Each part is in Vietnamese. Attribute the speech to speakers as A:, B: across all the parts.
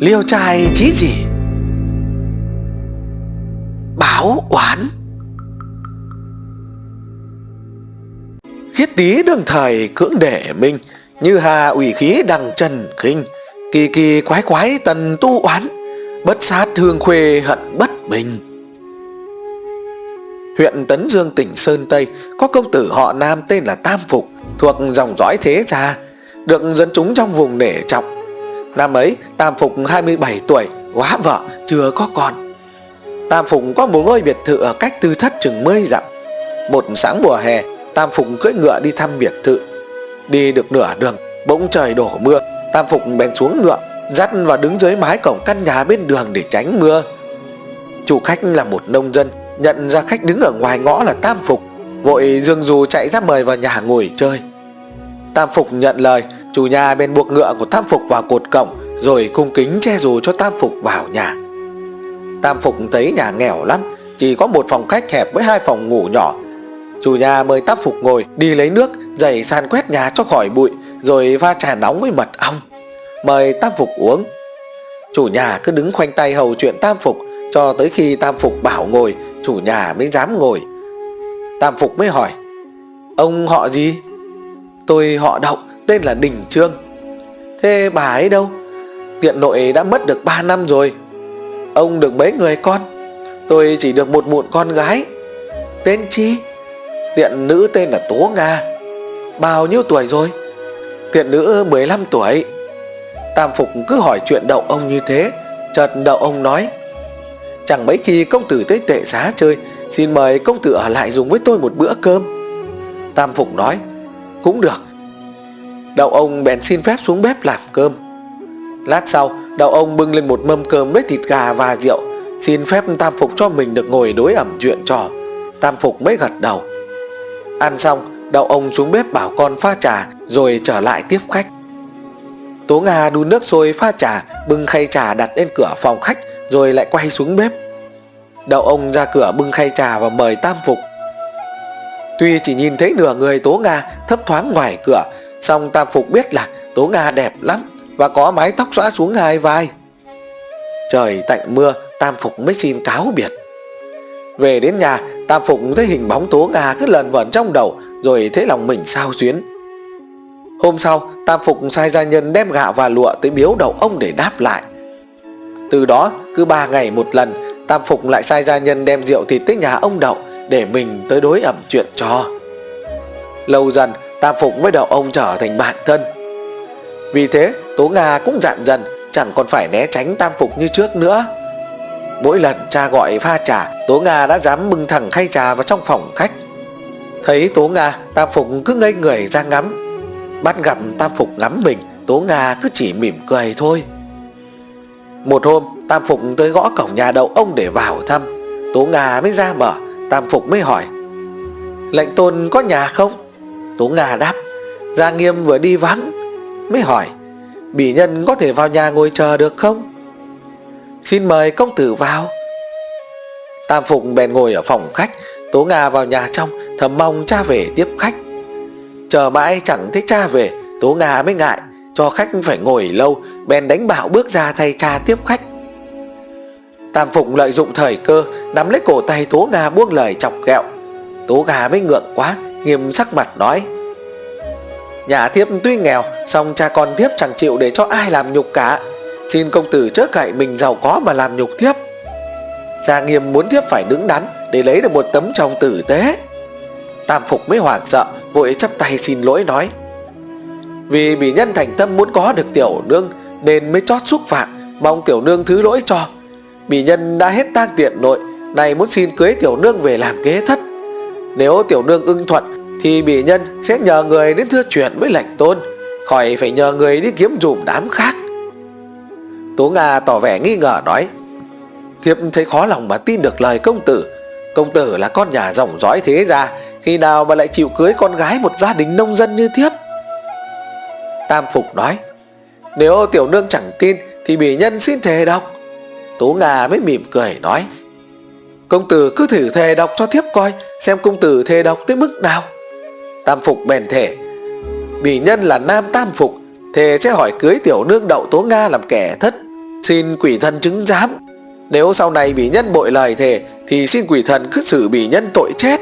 A: Liêu trai chí gì? Báo oán. Khiết tí đương thời cưỡng đệ minh, Như hà ủy khí đằng trần khinh Kỳ kỳ quái quái tần tu oán, Bất sát thương khuê hận bất bình. Huyện Tấn Dương, tỉnh Sơn Tây, Có công tử họ Nam tên là Tam Phục, Thuộc dòng dõi thế gia, Được dân chúng trong vùng nể trọng. Năm ấy, Tam Phục 27 tuổi, Quá vợ, chưa có con. Tam Phục có một ngôi biệt thự Ở cách tư thất chừng mươi dặm. Một sáng mùa hè, Tam Phục cưỡi ngựa đi thăm biệt thự. Đi được nửa đường, Bỗng trời đổ mưa, Tam Phục bèn xuống ngựa, Dắt và đứng dưới mái cổng căn nhà bên đường để tránh mưa. Chủ khách là một nông dân, Nhận ra khách đứng ở ngoài ngõ là Tam Phục Vội dương dù chạy ra mời vào nhà ngồi chơi. Tam Phục nhận lời Chủ nhà bên buộc ngựa của Tam Phục vào cột cổng, Rồi cung kính che dù cho Tam Phục vào nhà. Tam Phục thấy nhà nghèo lắm, Chỉ có một phòng khách hẹp với hai phòng ngủ nhỏ. Chủ nhà mời Tam Phục ngồi, Đi lấy nước, Giày san quét nhà cho khỏi bụi, Rồi pha trà nóng với mật ong. Mời Tam Phục uống. Chủ nhà cứ đứng khoanh tay hầu chuyện Tam Phục, Cho tới khi Tam Phục bảo ngồi, Chủ nhà mới dám ngồi. Tam Phục mới hỏi, Ông họ gì? Tôi họ Đậu tên là Đình Trương. Thế bà ấy đâu? Tiện nội đã mất được 3 năm rồi. Ông được mấy người con? Tôi chỉ được một muộn con gái. Tên chi? Tiện nữ tên là Tố Nga. Bao nhiêu tuổi rồi? Tiện nữ 15 tuổi. Tam Phục cứ hỏi chuyện đậu ông như thế, Chợt đậu ông nói, Chẳng mấy khi công tử tới tệ giá chơi, Xin mời công tử ở lại dùng với tôi một bữa cơm. Tam Phục nói, Cũng được Đậu ông bèn xin phép xuống bếp làm cơm. Lát sau, Đậu ông bưng lên một mâm cơm với thịt gà và rượu, Xin phép Tam Phục cho mình được ngồi đối ẩm chuyện trò. Tam Phục mới gật đầu. Ăn xong, Đậu ông xuống bếp bảo con pha trà, Rồi trở lại tiếp khách. Tố Nga đun nước sôi pha trà, Bưng khay trà đặt lên cửa phòng khách, Rồi lại quay xuống bếp. Đậu ông ra cửa bưng khay trà và mời Tam Phục. Tuy chỉ nhìn thấy nửa người Tố Nga thấp thoáng ngoài cửa Xong Tam Phục biết là Tố Nga đẹp lắm Và có mái tóc xõa xuống hai vai. Trời tạnh mưa, Tam Phục mới xin cáo biệt. Về đến nhà, Tam Phục thấy hình bóng Tố Nga cứ lần vẩn trong đầu, Rồi thấy lòng mình sao xuyến. Hôm sau, Tam Phục sai gia nhân đem gạo và lụa tới biếu đầu ông để đáp lại. Từ đó, cứ ba ngày một lần, Tam Phục lại sai gia nhân đem rượu thịt tới nhà ông Đậu Để mình tới đối ẩm chuyện cho. Lâu dần Tam Phục với đầu ông trở thành bạn thân. Vì thế, Tố Nga cũng dặn dần, Chẳng còn phải né tránh Tam Phục như trước nữa. Mỗi lần cha gọi pha trà, Tố Nga đã dám bưng thẳng khay trà vào trong phòng khách. Thấy Tố Nga, Tam Phục cứ ngây người ra ngắm. Bắt gặp Tam Phục ngắm mình, Tố Nga cứ chỉ mỉm cười thôi. Một hôm, Tam Phục tới gõ cổng nhà đậu ông để vào thăm. Tố Nga mới ra mở, Tam Phục mới hỏi, Lệnh tôn có nhà không? Tố Nga đáp. Gia Nghiêm vừa đi vắng, Mới hỏi, Bỉ nhân có thể vào nhà ngồi chờ được không? Xin mời công tử vào. Tam Phục bèn ngồi ở phòng khách Tố Nga vào nhà trong, Thầm mong cha về tiếp khách. Chờ mãi chẳng thấy cha về Tố Nga mới ngại, Cho khách phải ngồi lâu, Bèn đánh bảo bước ra thay cha tiếp khách. Tam Phụng lợi dụng thời cơ, Nắm lấy cổ tay Tố Nga buông lời chọc ghẹo. Tố Nga mới ngượng quá. Nghiêm sắc mặt nói, Nhà thiếp tuy nghèo, song cha con thiếp chẳng chịu để cho ai làm nhục cả. Xin công tử chớ cậy mình giàu có mà làm nhục thiếp. Gia nghiêm muốn thiếp phải đứng đắn Để lấy được một tấm chồng tử tế. Tam Phục mới hoảng sợ, Vội chắp tay xin lỗi nói, Vì bị nhân thành tâm muốn có được tiểu nương, Nên mới chót xúc phạm, Mong tiểu nương thứ lỗi cho. Bị nhân đã hết tang tiện nội Này muốn xin cưới tiểu nương về làm kế thất. Nếu tiểu nương ưng thuận thì bị nhân sẽ nhờ người đến thưa chuyện với lệnh tôn, Khỏi phải nhờ người đi kiếm dùm đám khác. Tố Nga tỏ vẻ nghi ngờ nói Thiếp thấy khó lòng mà tin được lời công tử. Công tử là con nhà dòng dõi thế ra Khi nào mà lại chịu cưới con gái một gia đình nông dân như thiếp? Tam Phục nói, Nếu tiểu nương chẳng tin Thì bị nhân xin thề đọc Tố Nga mới mỉm cười nói, Công tử cứ thử thề đọc cho thiếp coi, Xem công tử thề đọc tới mức nào. Tam Phục bèn thể, Bỉ nhân là nam Tam Phục Thề sẽ hỏi cưới tiểu nương đậu Tố Nga làm kẻ thất Xin quỷ thần chứng giám. Nếu sau này bỉ nhân bội lời thề Thì xin quỷ thần cứ xử bỉ nhân tội chết.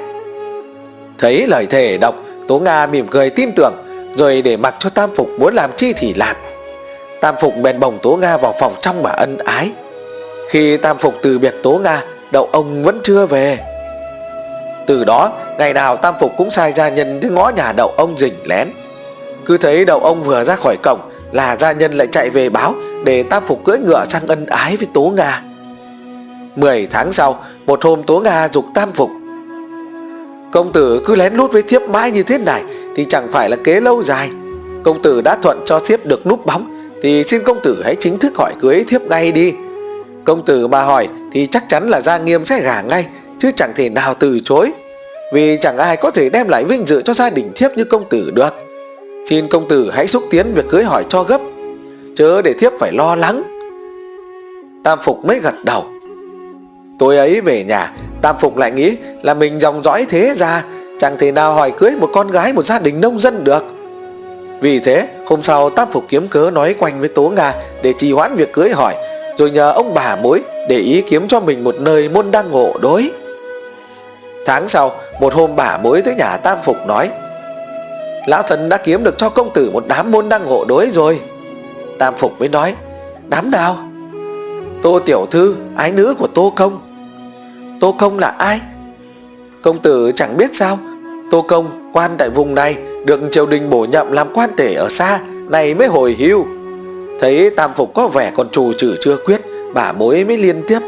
A: Thấy lời thề đọc Tố Nga mỉm cười tin tưởng Rồi để mặc cho Tam Phục muốn làm chi thì làm. Tam Phục bèn bồng Tố Nga vào phòng trong mà ân ái. Khi Tam Phục từ biệt Tố Nga Đậu ông vẫn chưa về. Từ đó ngày nào Tam Phục cũng sai gia nhân đi ngõ nhà đậu ông rình lén. Cứ thấy đậu ông vừa ra khỏi cổng Là gia nhân lại chạy về báo Để Tam Phục cưỡi ngựa sang ân ái với Tố Nga. Mười tháng sau, Một hôm Tố Nga dục Tam Phục, Công tử cứ lén lút với thiếp mãi như thế này Thì chẳng phải là kế lâu dài. Công tử đã thuận cho thiếp được núp bóng Thì xin công tử hãy chính thức hỏi cưới thiếp ngay đi. Công tử mà hỏi Thì chắc chắn là Gia Nghiêm sẽ gả ngay, Chứ chẳng thể nào từ chối. Vì chẳng ai có thể đem lại vinh dự cho gia đình thiếp như công tử được. Xin công tử hãy xúc tiến việc cưới hỏi cho gấp, Chớ để thiếp phải lo lắng. Tam Phục mới gật đầu. Tối ấy về nhà, Tam Phục lại nghĩ là mình dòng dõi thế ra, Chẳng thể nào hỏi cưới một con gái một gia đình nông dân được. Vì thế, hôm sau Tam Phục kiếm cớ nói quanh với Tố Nga Để trì hoãn việc cưới hỏi, Rồi nhờ ông bà mối để ý kiếm cho mình một nơi môn đăng hộ đối. Tháng sau, Một hôm bà mối tới nhà Tam Phục nói, Lão thần đã kiếm được cho công tử một đám môn đăng hộ đối rồi. Tam Phục mới nói, Đám nào? Tô Tiểu Thư, ái nữ của Tô Công. Tô Công là ai? Công tử chẳng biết sao, Tô Công, quan tại vùng này, Được triều đình bổ nhậm làm quan tể ở xa Này mới hồi hưu. Thấy Tam Phục có vẻ còn trù trừ chưa quyết, Bà mối mới liên tiếp,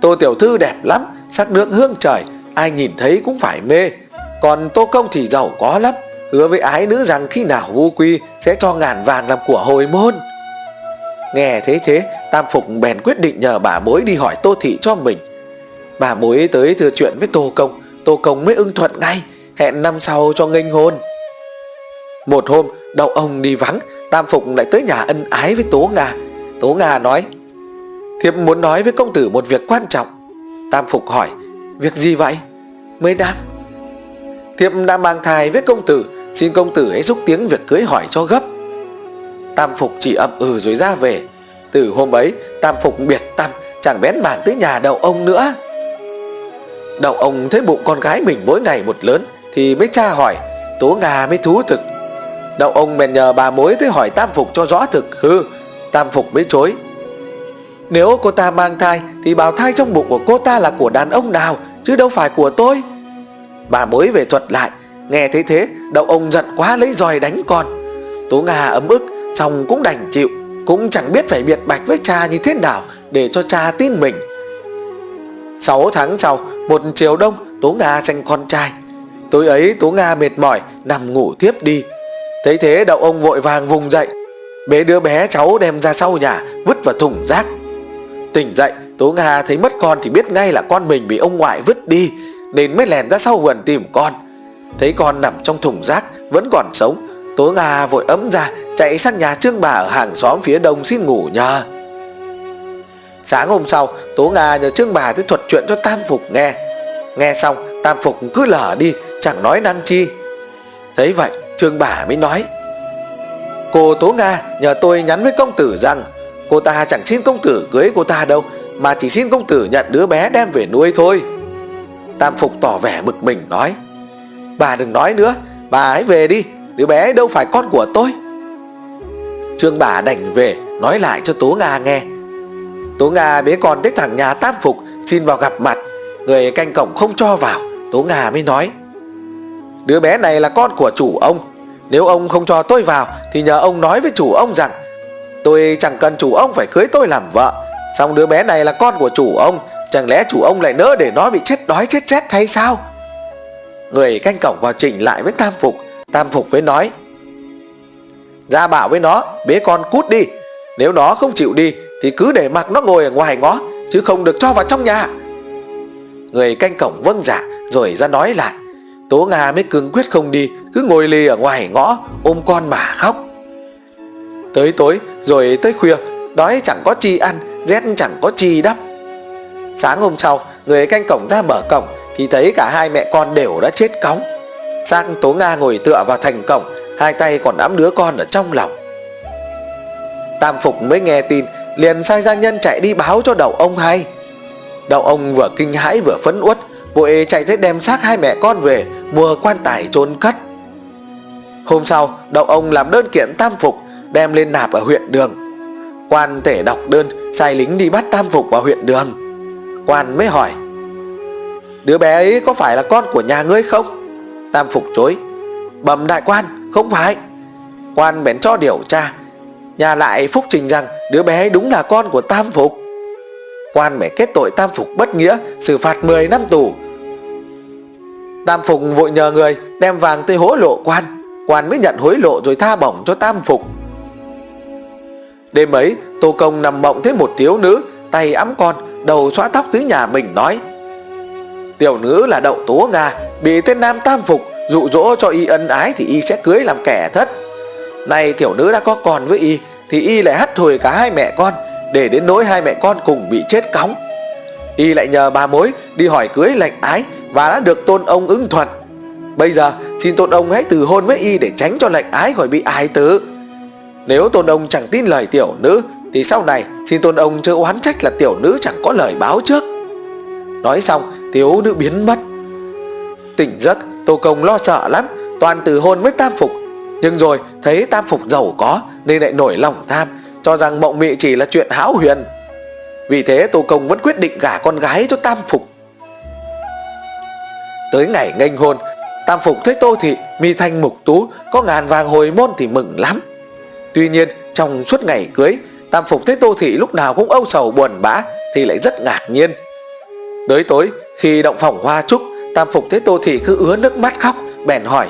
A: Tô Tiểu Thư đẹp lắm Sắc nước hương trời, Ai nhìn thấy cũng phải mê. Còn Tô Công thì giàu có lắm, Hứa với ái nữ rằng khi nào vu quy Sẽ cho ngàn vàng làm của hồi môn. Nghe thế thế, Tam Phục bèn quyết định nhờ bà mối đi hỏi Tô Thị cho mình. Bà mối tới thừa chuyện với Tô Công Tô Công mới ưng thuận ngay, Hẹn năm sau cho nghênh hôn. Một hôm, đậu ông đi vắng, Tam Phục lại tới nhà ân ái với Tố Nga. Tố Nga nói, Thiếp muốn nói với công tử một việc quan trọng. Tam Phục hỏi, Việc gì vậy? Mới đáp Thiếp đã mang thai với công tử, Xin công tử hãy xúc tiếng việc cưới hỏi cho gấp. Tam Phục chỉ ậm ừ rồi ra về. Từ hôm ấy, Tam Phục biệt tâm, Chẳng bén mảng tới nhà đậu ông nữa. Đậu ông thấy bụng con gái mình mỗi ngày một lớn Thì mới tra hỏi, Tố Nga mới thú thực? Đậu ông bèn nhờ bà mối tới hỏi Tam Phục cho rõ thực. Hư Tam Phục mới chối nếu cô ta mang thai, Thì bào thai trong bụng của cô ta là của đàn ông nào, Chứ đâu phải của tôi. Bà mối về thuật lại, Nghe thấy thế, đậu ông giận quá lấy roi đánh con. Tố Nga ấm ức Xong cũng đành chịu, Cũng chẳng biết phải biệt bạch với cha như thế nào Để cho cha tin mình. 6 tháng sau, Một chiều đông Tố Nga sinh con trai. Tối ấy Tố Nga mệt mỏi, Nằm ngủ tiếp đi. Thấy thế, đậu ông vội vàng vùng dậy. Bế đứa bé cháu đem ra sau nhà, Vứt vào thùng rác. Tỉnh dậy, Tố Nga thấy mất con thì biết ngay là con mình bị ông ngoại vứt đi, Nên mới lèn ra sau vườn tìm con. Thấy con nằm trong thùng rác, Vẫn còn sống, Tố Nga vội ấm ra, Chạy sang nhà trương bà ở hàng xóm phía đông xin ngủ nhờ. Sáng hôm sau, Tố Nga nhờ trương bà tới thuật chuyện cho Tam Phục nghe. Nghe xong, Tam Phục cứ lở đi, Chẳng nói năng chi. Thấy vậy, trương bà mới nói, Cô Tố Nga, nhờ tôi nhắn với công tử rằng Cô ta chẳng xin công tử cưới cô ta đâu, Mà chỉ xin công tử nhận đứa bé đem về nuôi thôi. Tam Phục tỏ vẻ bực mình, nói, Bà đừng nói nữa, Bà hãy về đi, Đứa bé đâu phải con của tôi. Trương bà đành về, Nói lại cho Tố Nga nghe. Tố Nga bế con tới thẳng nhà Tam Phục Xin vào gặp mặt. Người canh cổng không cho vào, Tố Nga mới nói, Đứa bé này là con của chủ ông. Nếu ông không cho tôi vào, Thì nhờ ông nói với chủ ông rằng Tôi chẳng cần chủ ông phải cưới tôi làm vợ. Xong đứa bé này là con của chủ ông. Chẳng lẽ chủ ông lại nỡ để nó bị chết đói chết chết hay sao? Người canh cổng vào chỉnh lại với Tam Phục. Tam Phục với nói, Ra bảo với nó, bế con cút đi. Nếu nó không chịu đi, Thì cứ để mặc nó ngồi ở ngoài ngõ Chứ không được cho vào trong nhà. Người canh cổng vâng dạ Rồi ra nói lại, Tố Nga mới cương quyết không đi, Cứ ngồi lì ở ngoài ngõ, ôm con mà khóc. Tới tối rồi tới khuya, Đói chẳng có chi ăn, Rét chẳng có chi đắp. Sáng hôm sau, Người canh cổng ra mở cổng Thì thấy cả hai mẹ con đều đã chết cóng. Sang Tố Nga ngồi tựa vào thành cổng, Hai tay còn nắm đứa con ở trong lòng. Tam Phục mới nghe tin, liền sai gia nhân chạy đi báo cho đầu ông hay. Đầu ông vừa kinh hãi vừa phấn uất, vội chạy tới đem xác hai mẹ con về, mua quan tài chôn cất. Hôm sau đầu ông làm đơn kiện tam phục đem lên nạp ở huyện đường. Quan tể đọc đơn, sai lính đi bắt tam phục vào huyện đường. Quan mới hỏi, đứa bé ấy có phải là con của nhà ngươi không? Tam phục chối, bẩm đại quan, không phải. Quan bèn cho điều tra, nhà lại phúc trình rằng đứa bé ấy đúng là con của tam phục. Quan bèn kết tội tam phục bất nghĩa, xử phạt 10 năm tù. Tam phục vội nhờ người đem vàng tới hối lộ quan. Quan mới nhận hối lộ rồi tha bổng cho tam phục đêm ấy, tô công nằm mộng thấy một thiếu nữ, tay ấm con, đầu xóa tóc dưới nhà mình nói, tiểu nữ là đậu tố nga, bị tên nam tam phục dụ dỗ cho y ân ái thì y sẽ cưới làm kẻ thất. Nay tiểu nữ đã có con với y, thì y lại hắt hồi cả hai mẹ con, để đến nỗi hai mẹ con cùng bị chết cóng. Y lại nhờ bà mối đi hỏi cưới lệnh ái và đã được tôn ông ứng thuận. Bây giờ, xin tôn ông hãy từ hôn với y để tránh cho lệnh ái khỏi bị ái tử nếu tôn ông chẳng tin lời tiểu nữ, thì sau này xin tôn ông chớ oán trách là tiểu nữ chẳng có lời báo trước. Nói xong, thiếu nữ biến mất. Tỉnh giấc, tô công lo sợ lắm, toàn từ hôn với tam phục. Nhưng rồi, thấy tam phục giàu có, nên lại nổi lòng tham, cho rằng mộng mị chỉ là chuyện hão huyền. Vì thế tô công vẫn quyết định gả con gái cho tam phục. Tới ngày nghênh hôn, tam phục thấy tô thị mi thanh mục tú, có ngàn vàng hồi môn thì mừng lắm tuy nhiên, trong suốt ngày cưới, tam phục thấy tô thị lúc nào cũng âu sầu buồn bã thì lại rất ngạc nhiên. Tới tối, khi động phòng hoa trúc, tam phục thấy tô thị cứ ứa nước mắt khóc, bèn hỏi,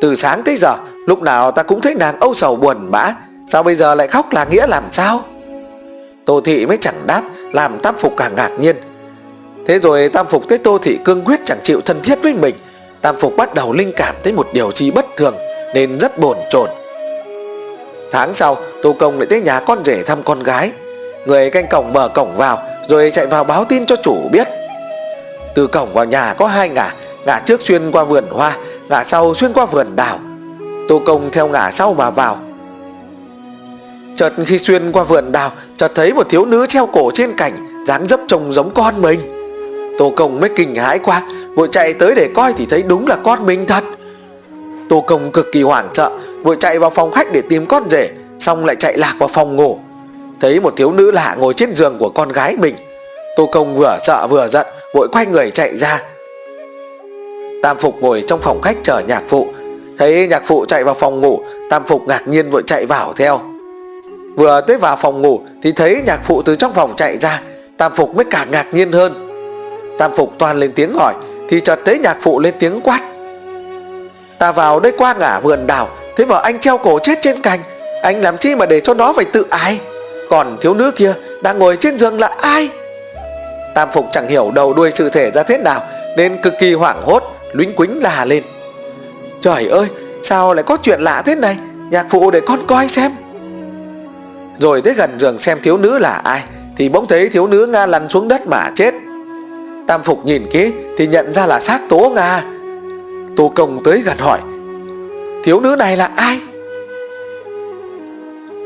A: từ sáng tới giờ, lúc nào ta cũng thấy nàng âu sầu buồn bã, sao bây giờ lại khóc là nghĩa làm sao? Tô thị mới chẳng đáp, làm tam phục càng ngạc nhiên. Thế rồi tam phục thấy tô thị cương quyết chẳng chịu thân thiết với mình, tam phục bắt đầu linh cảm thấy một điều chi bất thường, nên rất bồn chồn tháng sau, tô công lại tới nhà con rể thăm con gái. Người canh cổng mở cổng vào, rồi chạy vào báo tin cho chủ biết. Từ cổng vào nhà có hai ngả ngả trước xuyên qua vườn hoa, ngả sau xuyên qua vườn đào. Tô công theo ngả sau mà vào. Chợt khi xuyên qua vườn đào, chợt thấy một thiếu nữ treo cổ trên cảnh dáng dấp trông giống con mình. Tô công mới kinh hãi quá, vội chạy tới để coi thì thấy đúng là con mình thật. Tô công cực kỳ hoảng sợ vội chạy vào phòng khách để tìm con rể, xong lại chạy lạc vào phòng ngủ. Thấy một thiếu nữ lạ ngồi trên giường của con gái mình. Tô công vừa sợ vừa giận, vội quay người chạy ra. Tam phục ngồi trong phòng khách chờ nhạc phụ. Thấy nhạc phụ chạy vào phòng ngủ, tam phục ngạc nhiên vội chạy vào theo. Vừa tới vào phòng ngủ thì thấy nhạc phụ từ trong phòng chạy ra, tam phục mới càng ngạc nhiên hơn. Tam phục toàn lên tiếng hỏi, thì chợt thấy nhạc phụ lên tiếng quát. Ta vào đây qua ngả vườn đào thế vợ anh treo cổ chết trên cành. Anh làm chi mà để cho nó phải tự ai còn thiếu nữ kia đang ngồi trên giường là ai? Tam phục chẳng hiểu đầu đuôi sự thể ra thế nào, nên cực kỳ hoảng hốt lúnh quính là lên. Trời ơi, sao lại có chuyện lạ thế này? Nhạc phụ để con coi xem. Rồi tới gần giường xem thiếu nữ là ai, thì bỗng thấy thiếu nữ nga lăn xuống đất mà chết. Tam phục nhìn kỹ, thì nhận ra là xác tố nga. Tô công tới gần hỏi thiếu nữ này là ai?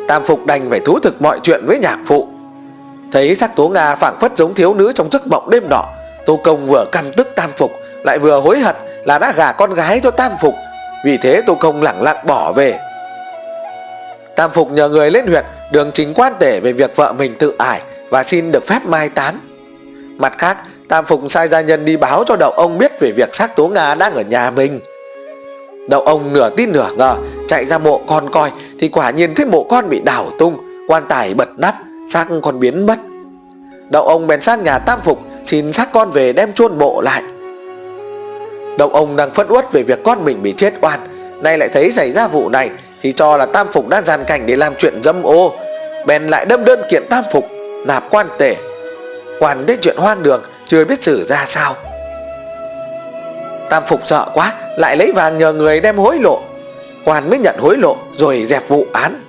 A: Tam phục đành phải thú thực mọi chuyện với nhạc phụ. Thấy sắc tố nga phảng phất giống thiếu nữ trong giấc mộng đêm đỏ tô công vừa căm tức tam phục, lại vừa hối hận là đã gả con gái cho tam phục. Vì thế tô công lẳng lặng bỏ về. Tam phục nhờ người lên huyện, đường chính quan tể về việc vợ mình tự ải và xin được phép mai tán. Mặt khác, tam phục sai gia nhân đi báo cho đầu ông biết về việc xác tố nga đang ở nhà mình đậu ông nửa tin nửa ngờ, chạy ra mộ con coi, thì quả nhiên thấy mộ con bị đảo tung, quan tài bật nắp xác còn biến mất. Đậu ông bèn sang nhà tam phục, xin xác con về đem chôn mộ lại. Đậu ông đang phẫn uất về việc con mình bị chết oan, nay lại thấy xảy ra vụ này, thì cho là tam phục đã gian cảnh để làm chuyện dâm ô. Bèn lại đâm đơn kiện tam phục, nạp quan tể. Quan đến chuyện hoang đường, chưa biết xử ra sao tam phục sợ quá, lại lấy vàng nhờ người đem hối lộ. Quan mới nhận hối lộ rồi dẹp vụ án.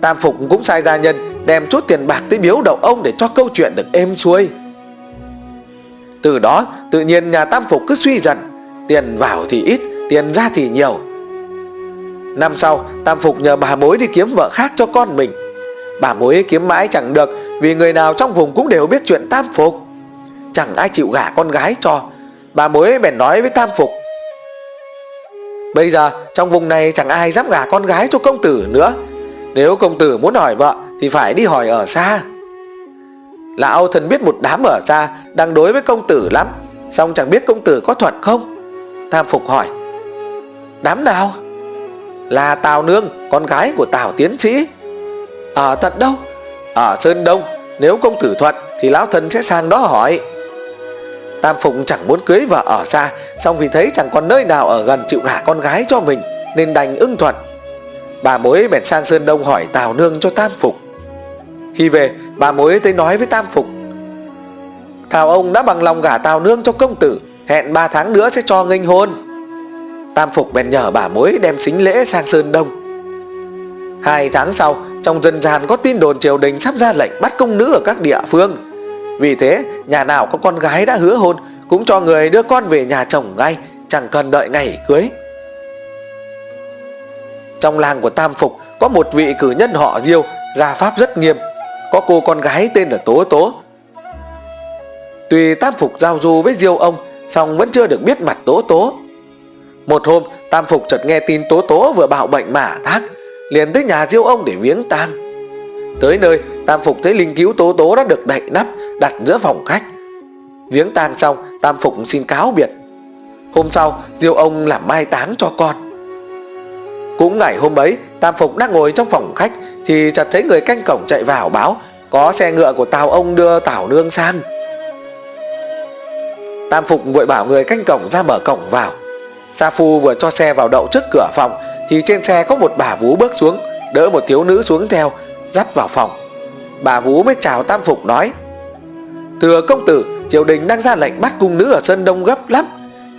A: Tam phục cũng sai gia nhân đem chút tiền bạc tới biếu đậu ông để cho câu chuyện được êm xuôi. Từ đó, tự nhiên nhà tam phục cứ suy dần, tiền vào thì ít, tiền ra thì nhiều. Năm sau, tam phục nhờ bà mối đi kiếm vợ khác cho con mình. Bà mối kiếm mãi chẳng được, Vì người nào trong vùng cũng đều biết chuyện tam phục Chẳng ai chịu gả con gái cho Bà mối bèn nói với tam phục, Bây giờ trong vùng này chẳng ai dám gả con gái cho công tử nữa. Nếu công tử muốn hỏi vợ Thì phải đi hỏi ở xa. Lão thần biết một đám ở xa Đang đối với công tử lắm Xong chẳng biết công tử có thuận không. Tam Phục hỏi, Đám nào? Là Tào Nương, Con gái của Tào Tiến Sĩ. Ở tận đâu? Ở Sơn Đông, Nếu công tử thuận Thì lão thần sẽ sang đó hỏi. Tam Phục chẳng muốn cưới vợ ở xa Xong vì thấy chẳng còn nơi nào ở gần chịu gả con gái cho mình, Nên đành ưng thuận. Bà mối bèn sang Sơn Đông hỏi Tào Nương cho Tam Phục Khi về, bà mối tới nói với Tam Phục Tào ông đã bằng lòng gả Tào Nương cho công tử, Hẹn 3 tháng nữa sẽ cho nghênh hôn. Tam Phục bèn nhờ bà mối đem xính lễ sang Sơn Đông. Hai tháng sau, Trong dân gian có tin đồn triều đình sắp ra lệnh bắt công nữ ở các địa phương. Vì thế nhà nào có con gái đã hứa hôn Cũng cho người đưa con về nhà chồng ngay Chẳng cần đợi ngày cưới Trong làng của Tam Phục Có một vị cử nhân họ Diêu Gia pháp rất nghiêm Có cô con gái tên là Tố Tố Tuy Tam Phục giao du với Diêu ông song vẫn chưa được biết mặt Tố Tố. Một hôm, Tam Phục chợt nghe tin Tố Tố vừa bạo bệnh mà thác, liền tới nhà Diêu ông để viếng tang. Tới nơi, Tam Phục thấy linh cứu Tố Tố đã được đậy nắp đặt giữa phòng khách. Viếng tang xong, Tam Phục xin cáo biệt. Hôm sau, Diêu ông làm mai táng cho con. Cũng ngày hôm ấy, Tam Phục đang ngồi trong phòng khách thì chợt thấy người canh cổng chạy vào báo có xe ngựa của Tào ông đưa tảo Nương sang. Tam Phục vội bảo người canh cổng ra mở cổng vào Sa Phu vừa cho xe vào đậu trước cửa phòng Thì trên xe có một bà vú bước xuống Đỡ một thiếu nữ xuống theo Dắt vào phòng Bà vú mới chào Tam Phục nói Thưa công tử, Triều đình đang ra lệnh bắt cung nữ ở Sơn Đông gấp lắm.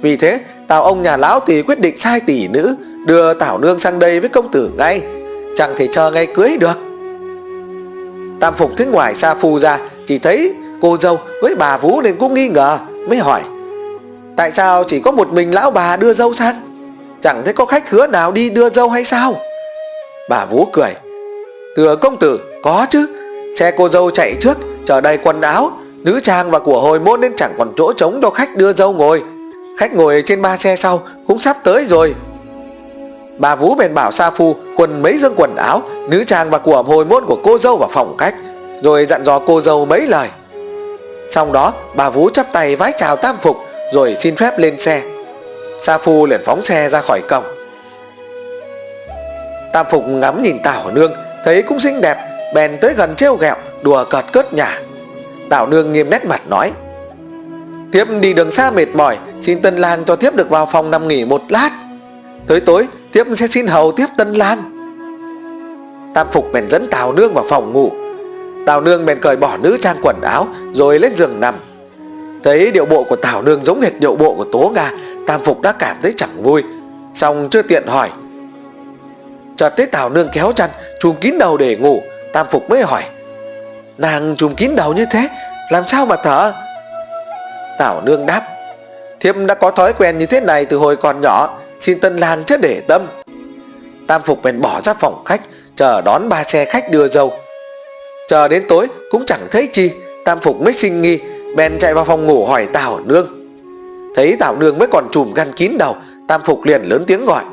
A: Vì thế, Tào ông nhà lão thì quyết định sai tỷ nữ, Đưa Tảo Nương sang đây với công tử ngay. Chẳng thể chờ ngày cưới được. Tam Phục thấy ngoài xa Phu ra, Chỉ thấy cô dâu với bà vú nên cũng nghi ngờ, mới hỏi, Tại sao chỉ có một mình lão bà đưa dâu sang? Chẳng thấy có khách khứa nào đi đưa dâu hay sao? Bà vú cười, Thưa công tử, có chứ. Xe cô dâu chạy trước, Chờ đầy quần áo Nữ trang và của hồi môn nên chẳng còn chỗ trống cho khách đưa dâu ngồi. Khách ngồi trên ba xe sau Cũng sắp tới rồi. Bà Vú bèn bảo Sa Phu quần mấy dương quần áo, Nữ trang và của hồi môn của cô dâu vào phòng khách, Rồi dặn dò cô dâu mấy lời. Xong đó, bà Vú chắp tay vái chào Tam Phục, Rồi xin phép lên xe. Sa Phu liền phóng xe ra khỏi cổng. Tam Phục ngắm nhìn Tảo Nương, Thấy cũng xinh đẹp, Bèn tới gần trêu ghẹo, Đùa cợt cớt nhả Tào Nương nghiêm nét mặt nói, Thiếp đi đường xa mệt mỏi, Xin tân lang cho Thiếp được vào phòng nằm nghỉ một lát. Tới tối, Thiếp sẽ xin hầu tiếp tân lang. Tam Phục bèn dẫn Tào Nương vào phòng ngủ. Tào Nương bèn cởi bỏ nữ trang quần áo, Rồi lên giường nằm. Thấy điệu bộ của Tào Nương giống hệt điệu bộ của Tố Nga, Tam Phục đã cảm thấy chẳng vui. Xong chưa tiện hỏi, Chợt thấy Tào Nương kéo chăn, Chùm kín đầu để ngủ. Tam Phục mới hỏi Nàng trùm kín đầu như thế, Làm sao mà thở? Tảo Nương đáp, Thiếp đã có thói quen như thế này từ hồi còn nhỏ, Xin tân lang chớ để tâm. Tam Phục bèn bỏ ra phòng khách, Chờ đón ba xe khách đưa dâu. Chờ đến tối, cũng chẳng thấy chi, Tam Phục mới sinh nghi, Bèn chạy vào phòng ngủ hỏi Tảo Nương. Thấy Tảo Nương mới còn trùm khăn kín đầu, Tam Phục liền lớn tiếng gọi,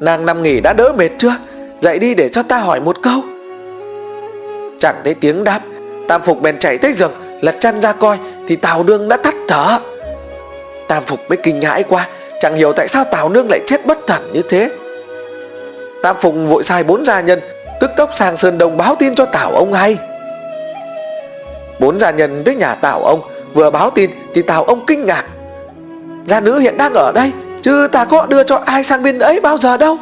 A: Nàng nằm nghỉ đã đỡ mệt chưa? Dậy đi để cho ta hỏi một câu. Chẳng thấy tiếng đáp. Tam Phục bèn chạy tới giường, Lật chăn ra coi, Thì Tào Nương đã tắt thở. Tam Phục mới kinh hãi quá Chẳng hiểu tại sao Tào Nương lại chết bất thần như thế. Tam Phục vội sai bốn gia nhân, Tức tốc sang Sơn Đông báo tin cho Tào ông hay. Bốn gia nhân tới nhà Tào ông, Vừa báo tin thì Tào ông kinh ngạc. Gia nữ hiện đang ở đây, Chứ ta có đưa cho ai sang bên ấy bao giờ đâu.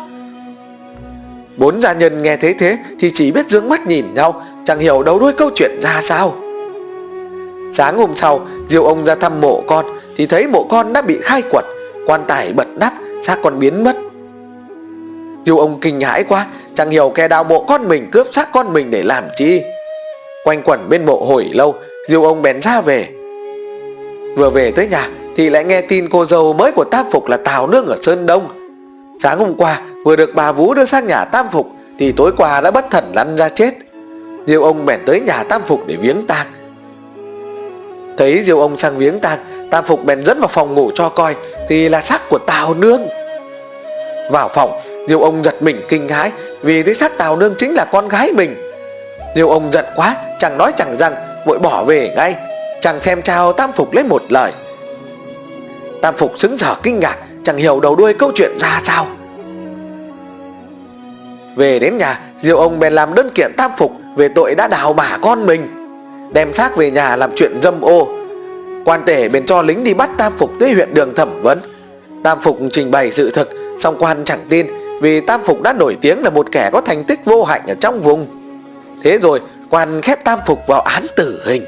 A: Bốn gia nhân nghe thấy thế Thì chỉ biết dương mắt nhìn nhau Chẳng hiểu đâu đuôi câu chuyện ra sao. Sáng hôm sau, Diêu ông ra thăm mộ con, Thì thấy mộ con đã bị khai quật, Quan tài bật nắp xác con biến mất. Diêu ông kinh hãi quá, Chẳng hiểu kẻ đào mộ con mình cướp xác con mình để làm chi. Quanh quẩn bên mộ hồi lâu, Diêu ông bèn ra về. Vừa về tới nhà, Thì lại nghe tin cô dâu mới của Tam Phục là Tào Nương ở Sơn Đông. Sáng hôm qua, Vừa được bà Vú đưa sang nhà Tam Phục, Thì tối qua đã bất thần lăn ra chết. Diêu ông bèn tới nhà Tam Phục để viếng tang. Thấy Diêu ông sang viếng tang, Tam Phục bèn dẫn vào phòng ngủ cho coi, Thì là xác của Tào Nương. Vào phòng, Diêu ông giật mình kinh hãi, Vì thấy xác Tào Nương chính là con gái mình. Diêu ông giận quá, Chẳng nói chẳng rằng, Vội bỏ về ngay, Chẳng xem chào Tam Phục lấy một lời. Tam Phục xứng sở kinh ngạc, Chẳng hiểu đầu đuôi câu chuyện ra sao. Về đến nhà, Diêu ông bèn làm đơn kiện Tam Phục về tội đã đào bả con mình, Đem xác về nhà làm chuyện dâm ô. Quan tể bèn cho lính đi bắt Tam Phục tới huyện đường thẩm vấn. Tam Phục trình bày sự thực, Song quan chẳng tin, Vì Tam Phục đã nổi tiếng là một kẻ có thành tích vô hạnh ở trong vùng. Thế rồi, quan khép Tam Phục vào án tử hình.